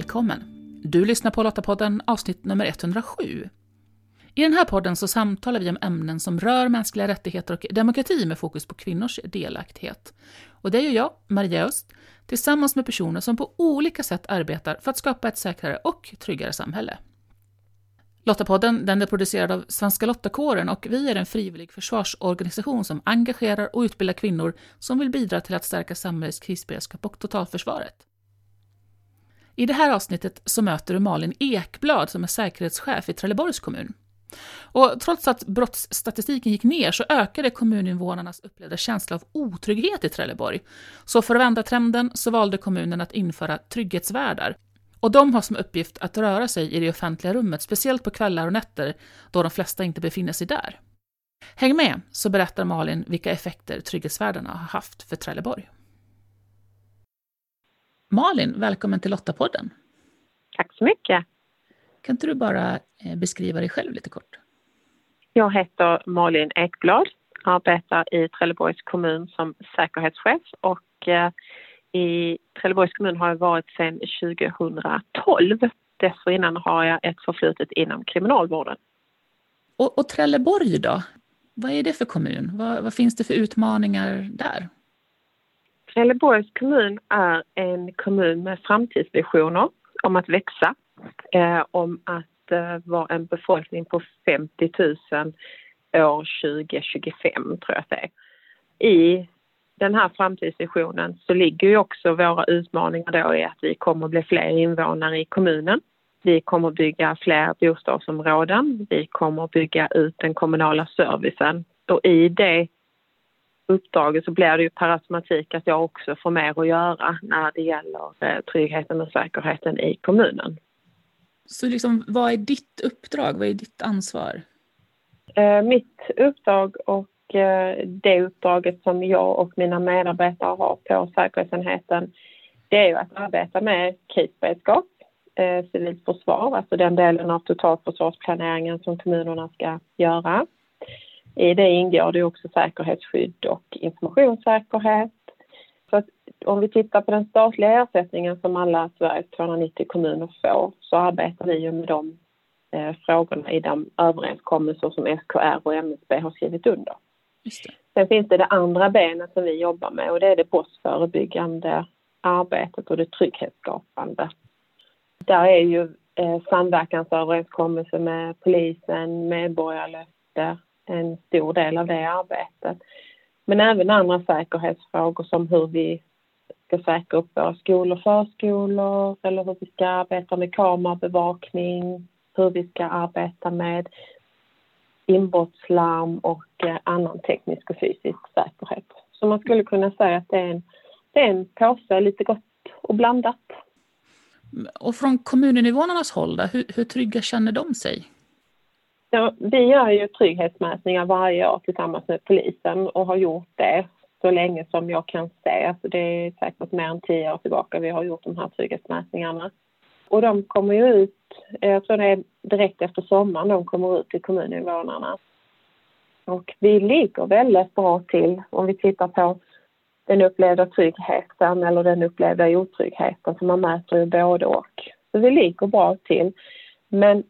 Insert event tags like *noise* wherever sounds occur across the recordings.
välkommen! Du lyssnar på Lottapodden avsnitt nummer 107. I den här podden så samtalar vi om ämnen som rör mänskliga rättigheter och demokrati med fokus på kvinnors delaktighet. Och det gör jag, Maria Öst, tillsammans med personer som på olika sätt arbetar för att skapa ett säkrare och tryggare samhälle. Lottapodden den är producerad av Svenska Lottakåren och vi är en frivillig försvarsorganisation som engagerar och utbildar kvinnor som vill bidra till att stärka samhällets krisberedskap och totalförsvaret. I det här avsnittet så möter du Malin Ekblad som är säkerhetschef i Trelleborgs kommun. Och trots att brottsstatistiken gick ner så ökade kommuninvånarnas upplevda känsla av otrygghet i Trelleborg. Så för att vända trenden så valde kommunen att införa trygghetsvärdar. Och de har som uppgift att röra sig i det offentliga rummet, speciellt på kvällar och nätter då de flesta inte befinner sig där. Häng med så berättar Malin vilka effekter trygghetsvärdarna har haft för Trelleborg. Malin, välkommen till Lottapodden. Tack så mycket. Kan inte du bara eh, beskriva dig själv lite kort? Jag heter Malin Ekblad, arbetar i Trelleborgs kommun som säkerhetschef och eh, i Trelleborgs kommun har jag varit sedan 2012. Dessförinnan har jag ett förflutet inom kriminalvården. Och, och Trelleborg då? Vad är det för kommun? Vad, vad finns det för utmaningar där? Trelleborgs kommun är en kommun med framtidsvisioner om att växa, eh, om att eh, vara en befolkning på 50 000 år 2025, tror jag att det är. I den här framtidsvisionen så ligger ju också våra utmaningar då i att vi kommer att bli fler invånare i kommunen. Vi kommer att bygga fler bostadsområden. Vi kommer att bygga ut den kommunala servicen och i det uppdraget så blir det ju per automatik att jag också får mer att göra när det gäller eh, tryggheten och säkerheten i kommunen. Så liksom, vad är ditt uppdrag? Vad är ditt ansvar? Eh, mitt uppdrag och eh, det uppdraget som jag och mina medarbetare har på säkerhetsenheten det är ju att arbeta med krisberedskap, civilt försvar, alltså den delen av totalförsvarsplaneringen som kommunerna ska göra. I det ingår det också säkerhetsskydd och informationssäkerhet. Så att om vi tittar på den statliga ersättningen som alla Sveriges 290 kommuner får så arbetar vi med de eh, frågorna i de överenskommelser som SKR och MSB har skrivit under. Sen finns det det andra benet som vi jobbar med och det är det brottsförebyggande arbetet och det trygghetsskapande. Där är ju eh, samverkansöverenskommelse med polisen, medborgarlöfte, en stor del av det arbetet. Men även andra säkerhetsfrågor som hur vi ska säkra upp våra skolor och förskolor eller hur vi ska arbeta med kamerabevakning, hur vi ska arbeta med inbrottslarm och eh, annan teknisk och fysisk säkerhet. Så man skulle kunna säga att det är en, det är en påse lite gott och blandat. Och från kommuninvånarnas håll, då, hur, hur trygga känner de sig? Ja, vi gör ju trygghetsmätningar varje år tillsammans med polisen och har gjort det så länge som jag kan se. Alltså det är säkert mer än tio år tillbaka vi har gjort de här trygghetsmätningarna. Och de kommer ju ut, jag tror det är direkt efter sommaren de kommer ut till kommuninvånarna. Och vi ligger väldigt bra till om vi tittar på den upplevda tryggheten eller den upplevda otryggheten, för man mäter ju både och. Så vi ligger bra till. Men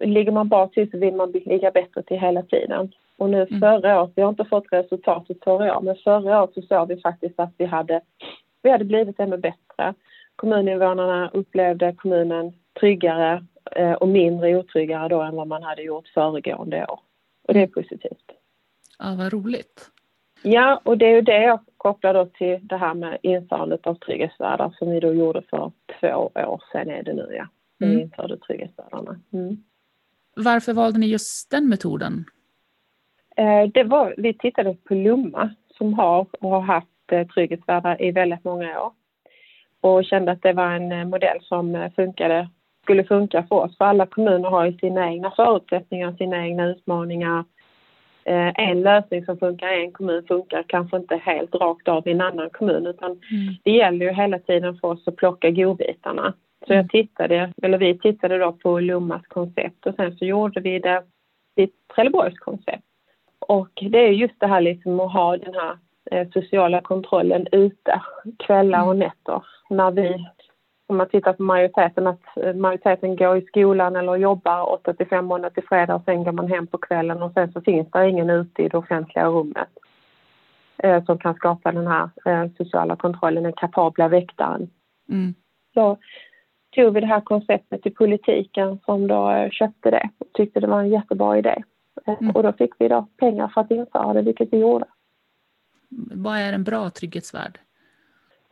ligger man bra till så vill man ligga bättre till hela tiden. Och nu mm. förra året, vi har inte fått resultatet förra året, men förra året så såg vi faktiskt att vi hade, vi hade blivit ännu bättre. Kommuninvånarna upplevde kommunen tryggare eh, och mindre otryggare då än vad man hade gjort föregående år. Och det är positivt. Ja, vad roligt. Ja, och det är ju det jag kopplar då till det här med införandet av trygghetsvärdar som vi då gjorde för två år sedan är det nu ja mm. vi införde trygghetsvärdarna. Mm. Varför valde ni just den metoden? Eh, det var, vi tittade på Lumma som har och har haft eh, trygghetsvärdar i väldigt många år och kände att det var en eh, modell som funkade, skulle funka för oss. För alla kommuner har ju sina egna förutsättningar, sina egna utmaningar. En lösning som funkar i en kommun funkar kanske inte helt rakt av i en annan kommun utan mm. det gäller ju hela tiden för oss att plocka godbitarna. Så jag tittade, eller vi tittade då på Lummas koncept och sen så gjorde vi det i Trelleborgs koncept. Och det är just det här liksom att ha den här eh, sociala kontrollen ute kvällar och nätter när vi om man tittar på majoriteten, att majoriteten går i skolan eller jobbar 8 till 5 månader till fredag och sen går man hem på kvällen och sen så finns det ingen ute i det offentliga rummet eh, som kan skapa den här eh, sociala kontrollen, den kapabla väktaren. Mm. Så tog vi det här konceptet till politiken som då köpte det och tyckte det var en jättebra idé. Eh, mm. Och då fick vi då pengar för att införa det, vilket vi gjorde. Vad är en bra trygghetsvärld?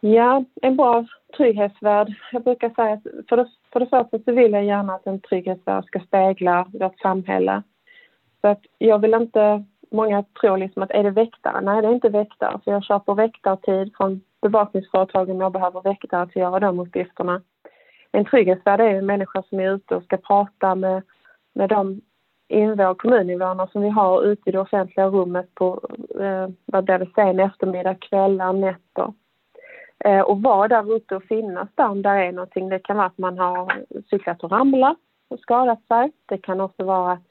Ja, en bra trygghetsvärld. Jag brukar säga att för det, för det första så vill jag gärna att en trygghetsvärld ska spegla vårt samhälle. Så att jag vill inte, många tror liksom att är det väktare? Nej, det är inte väktare. För jag köper väktartid från bevakningsföretagen jag behöver väktare till att göra de uppgifterna. En trygghetsvärd är en människa som är ute och ska prata med, med de invånare, kommuninvånare som vi har ute i det offentliga rummet på eh, vad blir det, sen eftermiddag, kvällar, nätter. Eh, och vara där ute och finnas där om det är någonting. Det kan vara att man har cyklat och ramlat och skadat sig. Det kan också vara att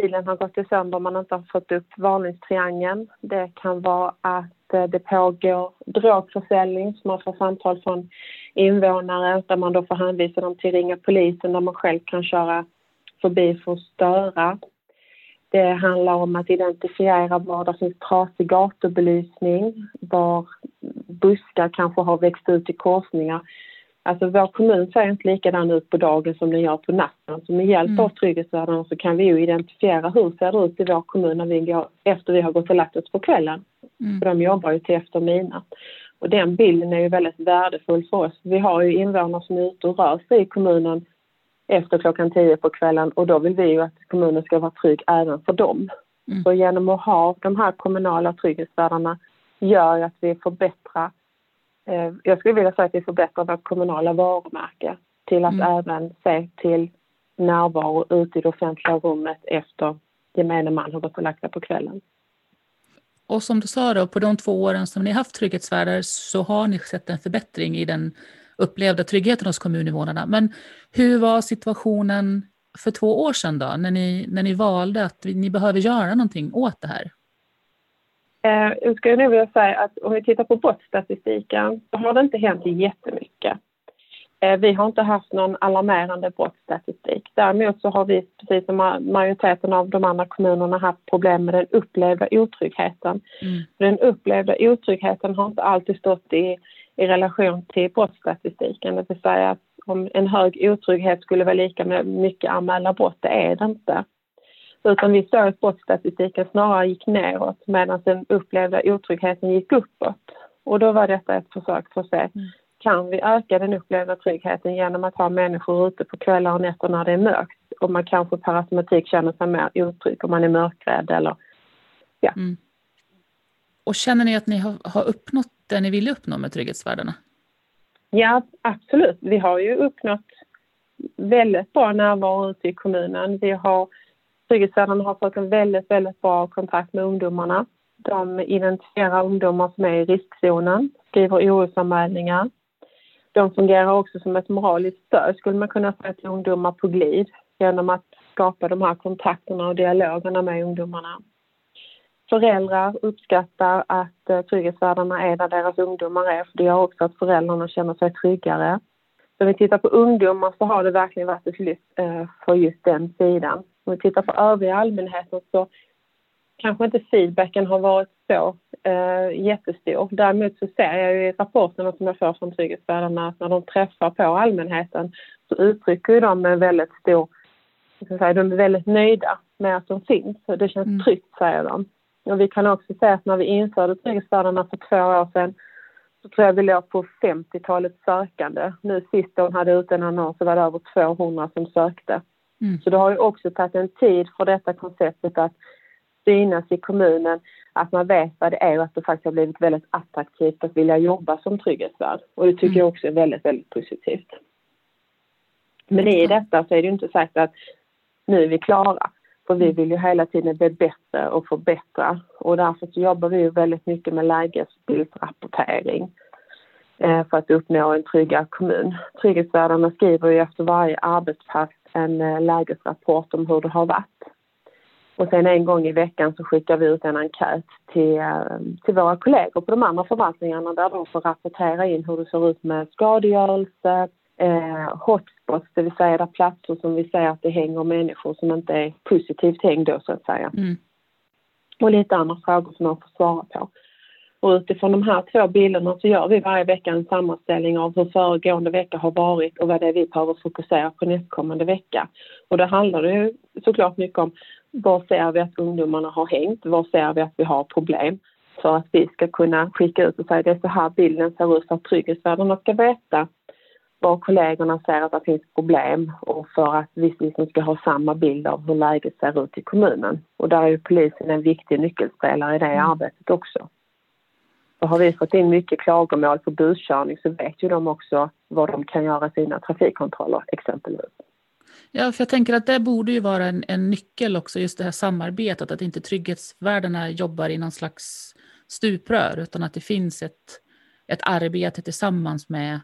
bilen har gått sönder och man inte har fått upp varningstriangeln. Det kan vara att eh, det pågår drogförsäljning som man får samtal från invånare där man då får hänvisa dem till ringa polisen där man själv kan köra förbi för att störa. Det handlar om att identifiera var det finns trasig gatubelysning, var buskar kanske har växt ut i korsningar. Alltså vår kommun ser inte likadan ut på dagen som den gör på natten. Så med hjälp mm. av trygghetsvärdarna så kan vi ju identifiera hur ser det ut i vår kommun när vi går, efter vi har gått och lagt oss på kvällen. Mm. För de jobbar ju till efter midnatt. Och den bilden är ju väldigt värdefull för oss. Vi har ju invånare som är ute och rör sig i kommunen efter klockan tio på kvällen och då vill vi ju att kommunen ska vara trygg även för dem. Mm. Så genom att ha de här kommunala trygghetsvärdarna gör att vi förbättrar, jag skulle vilja säga att vi förbättrar vårt kommunala varumärke till att mm. även se till närvaro ute i det offentliga rummet efter gemene man har gått och lagt sig på kvällen. Och som du sa då, på de två åren som ni haft trygghetsvärdar så har ni sett en förbättring i den upplevda tryggheten hos kommuninvånarna. Men hur var situationen för två år sedan då, när ni, när ni valde att ni behöver göra någonting åt det här? Eh, jag skulle nog vilja säga att om vi tittar på brottsstatistiken så har det inte hänt jättemycket. Eh, vi har inte haft någon alarmerande brottsstatistik. Däremot så har vi, precis som majoriteten av de andra kommunerna, haft problem med den upplevda otryggheten. Mm. Den upplevda otryggheten har inte alltid stått i, i relation till brottsstatistiken. Det vill säga att om en hög otrygghet skulle vara lika med mycket anmälda brott, det är det inte. Utan vi såg att brottsstatistiken snarare gick neråt medan den upplevda otryggheten gick uppåt. Och då var detta ett försök för att se, mm. kan vi öka den upplevda tryggheten genom att ha människor ute på kvällar och nätter när det är mörkt och man kanske per automatik känner sig mer otrygg om man är mörkrädd eller ja. Mm. Och känner ni att ni har, har uppnått det ni ville uppnå med trygghetsvärdena? Ja, absolut. Vi har ju uppnått väldigt bra närvaro ute i kommunen. Vi har Trygghetsvärdarna har fått en väldigt, väldigt bra kontakt med ungdomarna. De identifierar ungdomar som är i riskzonen, skriver orosanmälningar. De fungerar också som ett moraliskt stöd, skulle man kunna säga, till ungdomar på glid genom att skapa de här kontakterna och dialogerna med ungdomarna. Föräldrar uppskattar att eh, trygghetsvärdarna är där deras ungdomar är, för det gör också att föräldrarna känner sig tryggare. Så om vi tittar på ungdomar så har det verkligen varit ett lyft eh, för just den sidan. Om vi tittar på övriga allmänheten så kanske inte feedbacken har varit så eh, jättestor. Däremot så ser jag ju i rapporterna som jag får från trygghetsvärdarna att när de träffar på allmänheten så uttrycker de med väldigt stor, säga, de är väldigt nöjda med att de finns. Det känns mm. tryggt säger de. Och vi kan också säga att när vi införde trygghetsvärdarna för två år sedan så tror jag vi låg på 50-talet sökande. Nu sist de hade ut en annons så var det över 200 som sökte. Mm. Så det har ju också tagit en tid för detta konceptet att synas i kommunen, att man vet vad det är och att det faktiskt har blivit väldigt attraktivt att vilja jobba som trygghetsvärd. Och det tycker mm. jag också är väldigt, väldigt positivt. Men i detta så är det ju inte sagt att nu är vi klara. För vi mm. vill ju hela tiden bli bättre och förbättra. Och därför så jobbar vi ju väldigt mycket med lägesbildsrapportering eh, för att uppnå en tryggare kommun. Trygghetsvärdarna skriver ju efter varje arbetspass en eh, lägesrapport om hur det har varit. Och sen en gång i veckan så skickar vi ut en enkät till, eh, till våra kollegor på de andra förvaltningarna där de får rapportera in hur det ser ut med skadegörelse, eh, hotspots, det vill säga där platser som vi säger att det hänger människor som inte är positivt hängd då så att säga. Mm. Och lite andra frågor som man får svara på. Och utifrån de här två bilderna så gör vi varje vecka en sammanställning av hur föregående vecka har varit och vad det är vi behöver fokusera på nästkommande vecka. Och det handlar ju såklart mycket om var ser vi att ungdomarna har hängt? Var ser vi att vi har problem? För att vi ska kunna skicka ut och säga det är så här bilden ser ut för att trygghetsvärdarna ska veta var kollegorna ser att det finns problem och för att vi liksom ska ha samma bild av hur läget ser ut i kommunen. Och där är ju polisen en viktig nyckelspelare i det mm. arbetet också. Och har vi fått in mycket klagomål på buskörning så vet ju de också vad de kan göra sina trafikkontroller exempelvis. Ja, för jag tänker att det borde ju vara en, en nyckel också, just det här samarbetet, att inte trygghetsvärdena jobbar i någon slags stuprör, utan att det finns ett, ett arbete tillsammans med,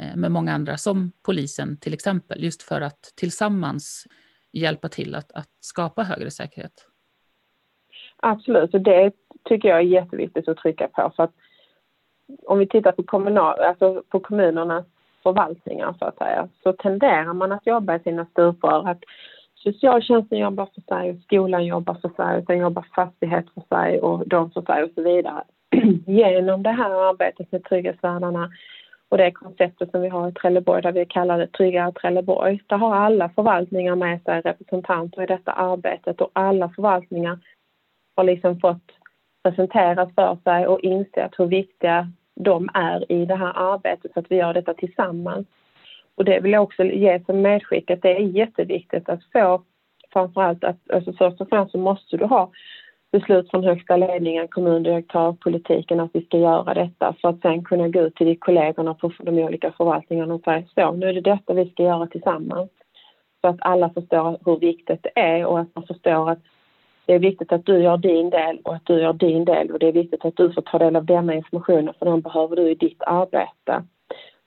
eh, med många andra, som polisen till exempel, just för att tillsammans hjälpa till att, att skapa högre säkerhet. Absolut, och det tycker jag är jätteviktigt att trycka på. För att om vi tittar på, kommunal, alltså på kommunernas förvaltningar så att säga, så tenderar man att jobba i sina stuprör. Att socialtjänsten jobbar för sig, skolan jobbar för sig, sen jobbar fastighet för sig och de för sig och så vidare. *clears throat* Genom det här arbetet med trygghetsvärdarna och det konceptet som vi har i Trelleborg där vi kallar det Tryggare Trelleborg. Där har alla förvaltningar med sig representanter i detta arbetet och alla förvaltningar har liksom fått presenterat för sig och insett hur viktiga de är i det här arbetet så att vi gör detta tillsammans. Och det vill jag också ge som medskick att det är jätteviktigt att få framförallt att alltså först och främst så måste du ha beslut från högsta ledningen, kommundirektör, politiken att vi ska göra detta för att sen kunna gå ut till kollegorna på de olika förvaltningarna och säga så, nu är det detta vi ska göra tillsammans. Så att alla förstår hur viktigt det är och att man förstår att det är viktigt att du gör din del och att du gör din del och det är viktigt att du får ta del av denna informationen för den behöver du i ditt arbete.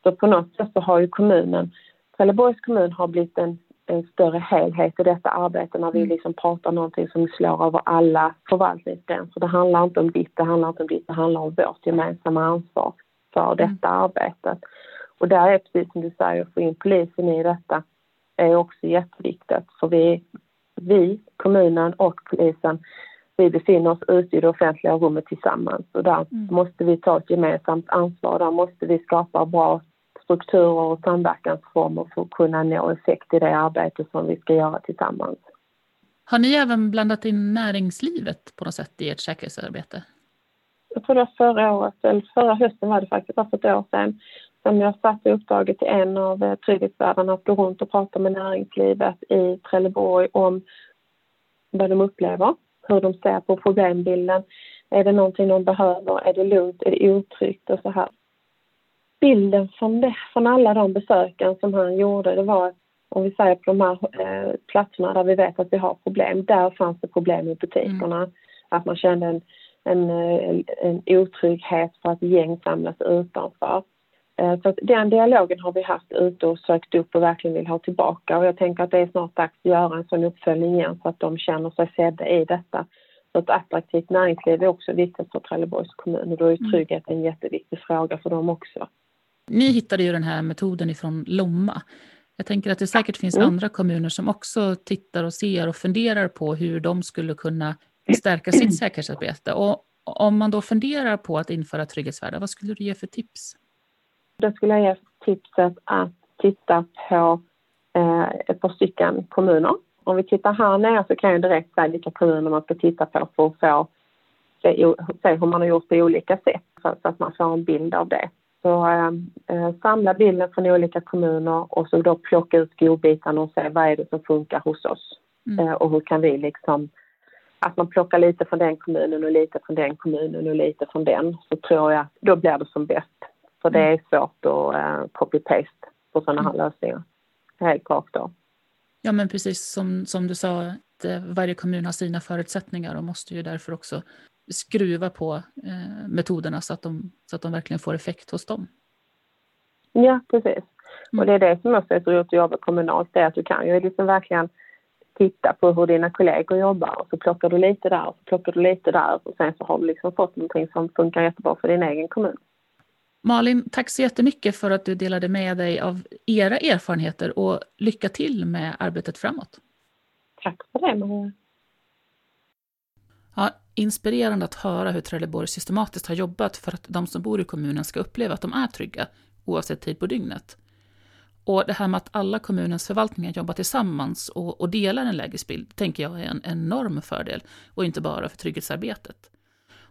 Så på något sätt så har ju kommunen, Trelleborgs kommun har blivit en, en större helhet i detta arbete när vi mm. liksom pratar någonting som slår över alla förvaltningsgränser. Det handlar inte om ditt, det handlar inte om ditt, det handlar om vårt gemensamma ansvar för mm. detta mm. arbetet. Och där är precis som du säger, att få in polisen i detta är också jätteviktigt för vi vi, kommunen och polisen, vi befinner oss ute i det offentliga rummet tillsammans och där mm. måste vi ta ett gemensamt ansvar. Där måste vi skapa bra strukturer och samverkansformer för att kunna nå effekt i det arbete som vi ska göra tillsammans. Har ni även blandat in näringslivet på något sätt i ert säkerhetsarbete? Jag tror det var förra året, eller förra hösten var det faktiskt, för ett år sedan, som jag satte uppdraget till en av eh, trygghetsvärdarna att gå runt och prata med näringslivet i Trelleborg om vad de upplever, hur de ser på problembilden. Är det någonting de behöver? Är det lugnt? Är det otryggt? Och så här. Bilden från, det, från alla de besöken som han gjorde, det var att om vi säger på de här eh, platserna där vi vet att vi har problem, där fanns det problem i butikerna. Mm. Att man kände en, en, en, en otrygghet för att gäng samlas utanför. Eh, så den dialogen har vi haft ute och sökt upp och verkligen vill ha tillbaka och jag tänker att det är snart dags att göra en sån uppföljning igen så att de känner sig sedda i detta. Så ett attraktivt näringsliv är också viktigt för Trelleborgs kommun och då är mm. trygghet en jätteviktig fråga för dem också. Ni hittade ju den här metoden ifrån Lomma. Jag tänker att det säkert finns mm. andra kommuner som också tittar och ser och funderar på hur de skulle kunna stärka sitt *clears throat* säkerhetsarbete. Och om man då funderar på att införa trygghetsvärdar, vad skulle du ge för tips? Då skulle jag ge tipset att titta på eh, ett par stycken kommuner. Om vi tittar här nere så kan jag direkt säga vilka kommuner man ska titta på för att få se, se hur man har gjort på olika sätt så, så att man får en bild av det. Så eh, eh, samla bilden från olika kommuner och så då plocka ut godbitarna och se vad är det som funkar hos oss mm. eh, och hur kan vi liksom att man plockar lite från den kommunen och lite från den kommunen och lite från den så tror jag då blir det som bäst. För det mm. är svårt att uh, copy-paste på sådana här mm. lösningar. Helt rakt av. Ja men precis som, som du sa, att eh, varje kommun har sina förutsättningar och måste ju därför också skruva på eh, metoderna så att, de, så att de verkligen får effekt hos dem. Ja, precis. Mm. Och det är det som också är så roligt att jobba kommunalt, det är att du kan ju liksom verkligen titta på hur dina kollegor jobbar och så plockar du lite där och så plockar du lite där och sen så har du liksom fått någonting som funkar jättebra för din egen kommun. Malin, tack så jättemycket för att du delade med dig av era erfarenheter och lycka till med arbetet framåt. Tack för det, Maria. Ja, inspirerande att höra hur Trelleborg systematiskt har jobbat för att de som bor i kommunen ska uppleva att de är trygga, oavsett tid på dygnet. Och det här med att alla kommunens förvaltningar jobbar tillsammans och, och delar en lägesbild, tänker jag är en enorm fördel, och inte bara för trygghetsarbetet.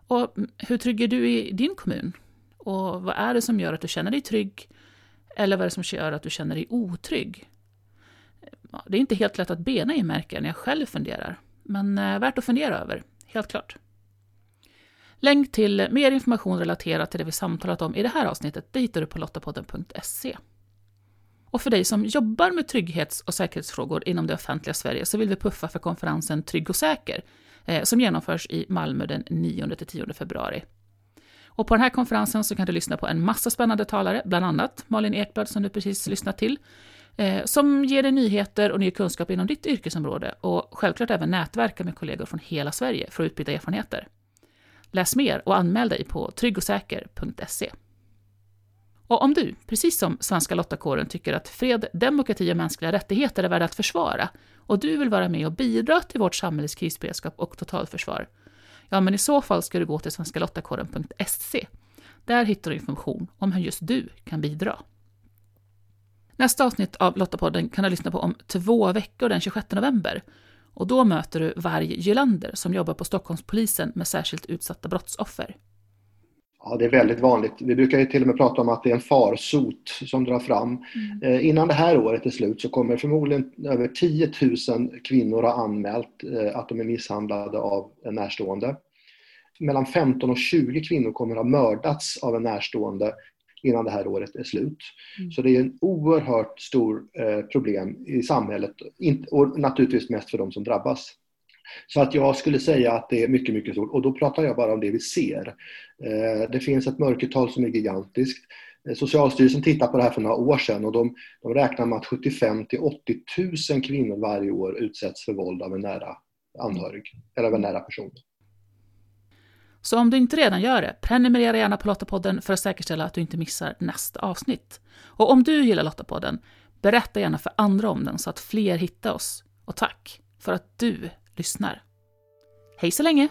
Och hur trygg är du i din kommun? Och vad är det som gör att du känner dig trygg? Eller vad är det som gör att du känner dig otrygg? Det är inte helt lätt att bena i, märker när jag själv funderar. Men eh, värt att fundera över, helt klart. Länk till mer information relaterat till det vi samtalat om i det här avsnittet det hittar du på lottapodden.se. Och för dig som jobbar med trygghets och säkerhetsfrågor inom det offentliga Sverige så vill vi puffa för konferensen Trygg och säker eh, som genomförs i Malmö den 9-10 februari. Och på den här konferensen så kan du lyssna på en massa spännande talare, bland annat Malin Ekblad som du precis lyssnat till, eh, som ger dig nyheter och ny kunskap inom ditt yrkesområde och självklart även nätverka med kollegor från hela Sverige för att utbyta erfarenheter. Läs mer och anmäl dig på tryggosäker.se. Och om du, precis som Svenska Lottakåren, tycker att fred, demokrati och mänskliga rättigheter är värda att försvara och du vill vara med och bidra till vårt samhälles krisberedskap och totalförsvar, ja men i så fall ska du gå till svenskalottakåren.se. Där hittar du information om hur just du kan bidra. Nästa avsnitt av Lottapodden kan du lyssna på om två veckor den 26 november. Och då möter du Varg Gylander som jobbar på Stockholmspolisen med särskilt utsatta brottsoffer. Ja, det är väldigt vanligt. Vi brukar ju till och med prata om att det är en farsot som drar fram. Mm. Eh, innan det här året är slut så kommer förmodligen över 10 000 kvinnor ha anmält eh, att de är misshandlade av en närstående. Mellan 15 och 20 kvinnor kommer ha mördats av en närstående innan det här året är slut. Mm. Så det är en oerhört stor eh, problem i samhället och naturligtvis mest för de som drabbas. Så att jag skulle säga att det är mycket, mycket stort och då pratar jag bara om det vi ser. Eh, det finns ett mörkertal som är gigantiskt. Eh, Socialstyrelsen tittade på det här för några år sedan och de, de räknar med att 75 till 80 000 kvinnor varje år utsätts för våld av en nära anhörig eller av en nära person. Så om du inte redan gör det, prenumerera gärna på Lottapodden för att säkerställa att du inte missar nästa avsnitt. Och om du gillar Lottapodden, berätta gärna för andra om den så att fler hittar oss. Och tack för att du lyssnar. Hej så länge!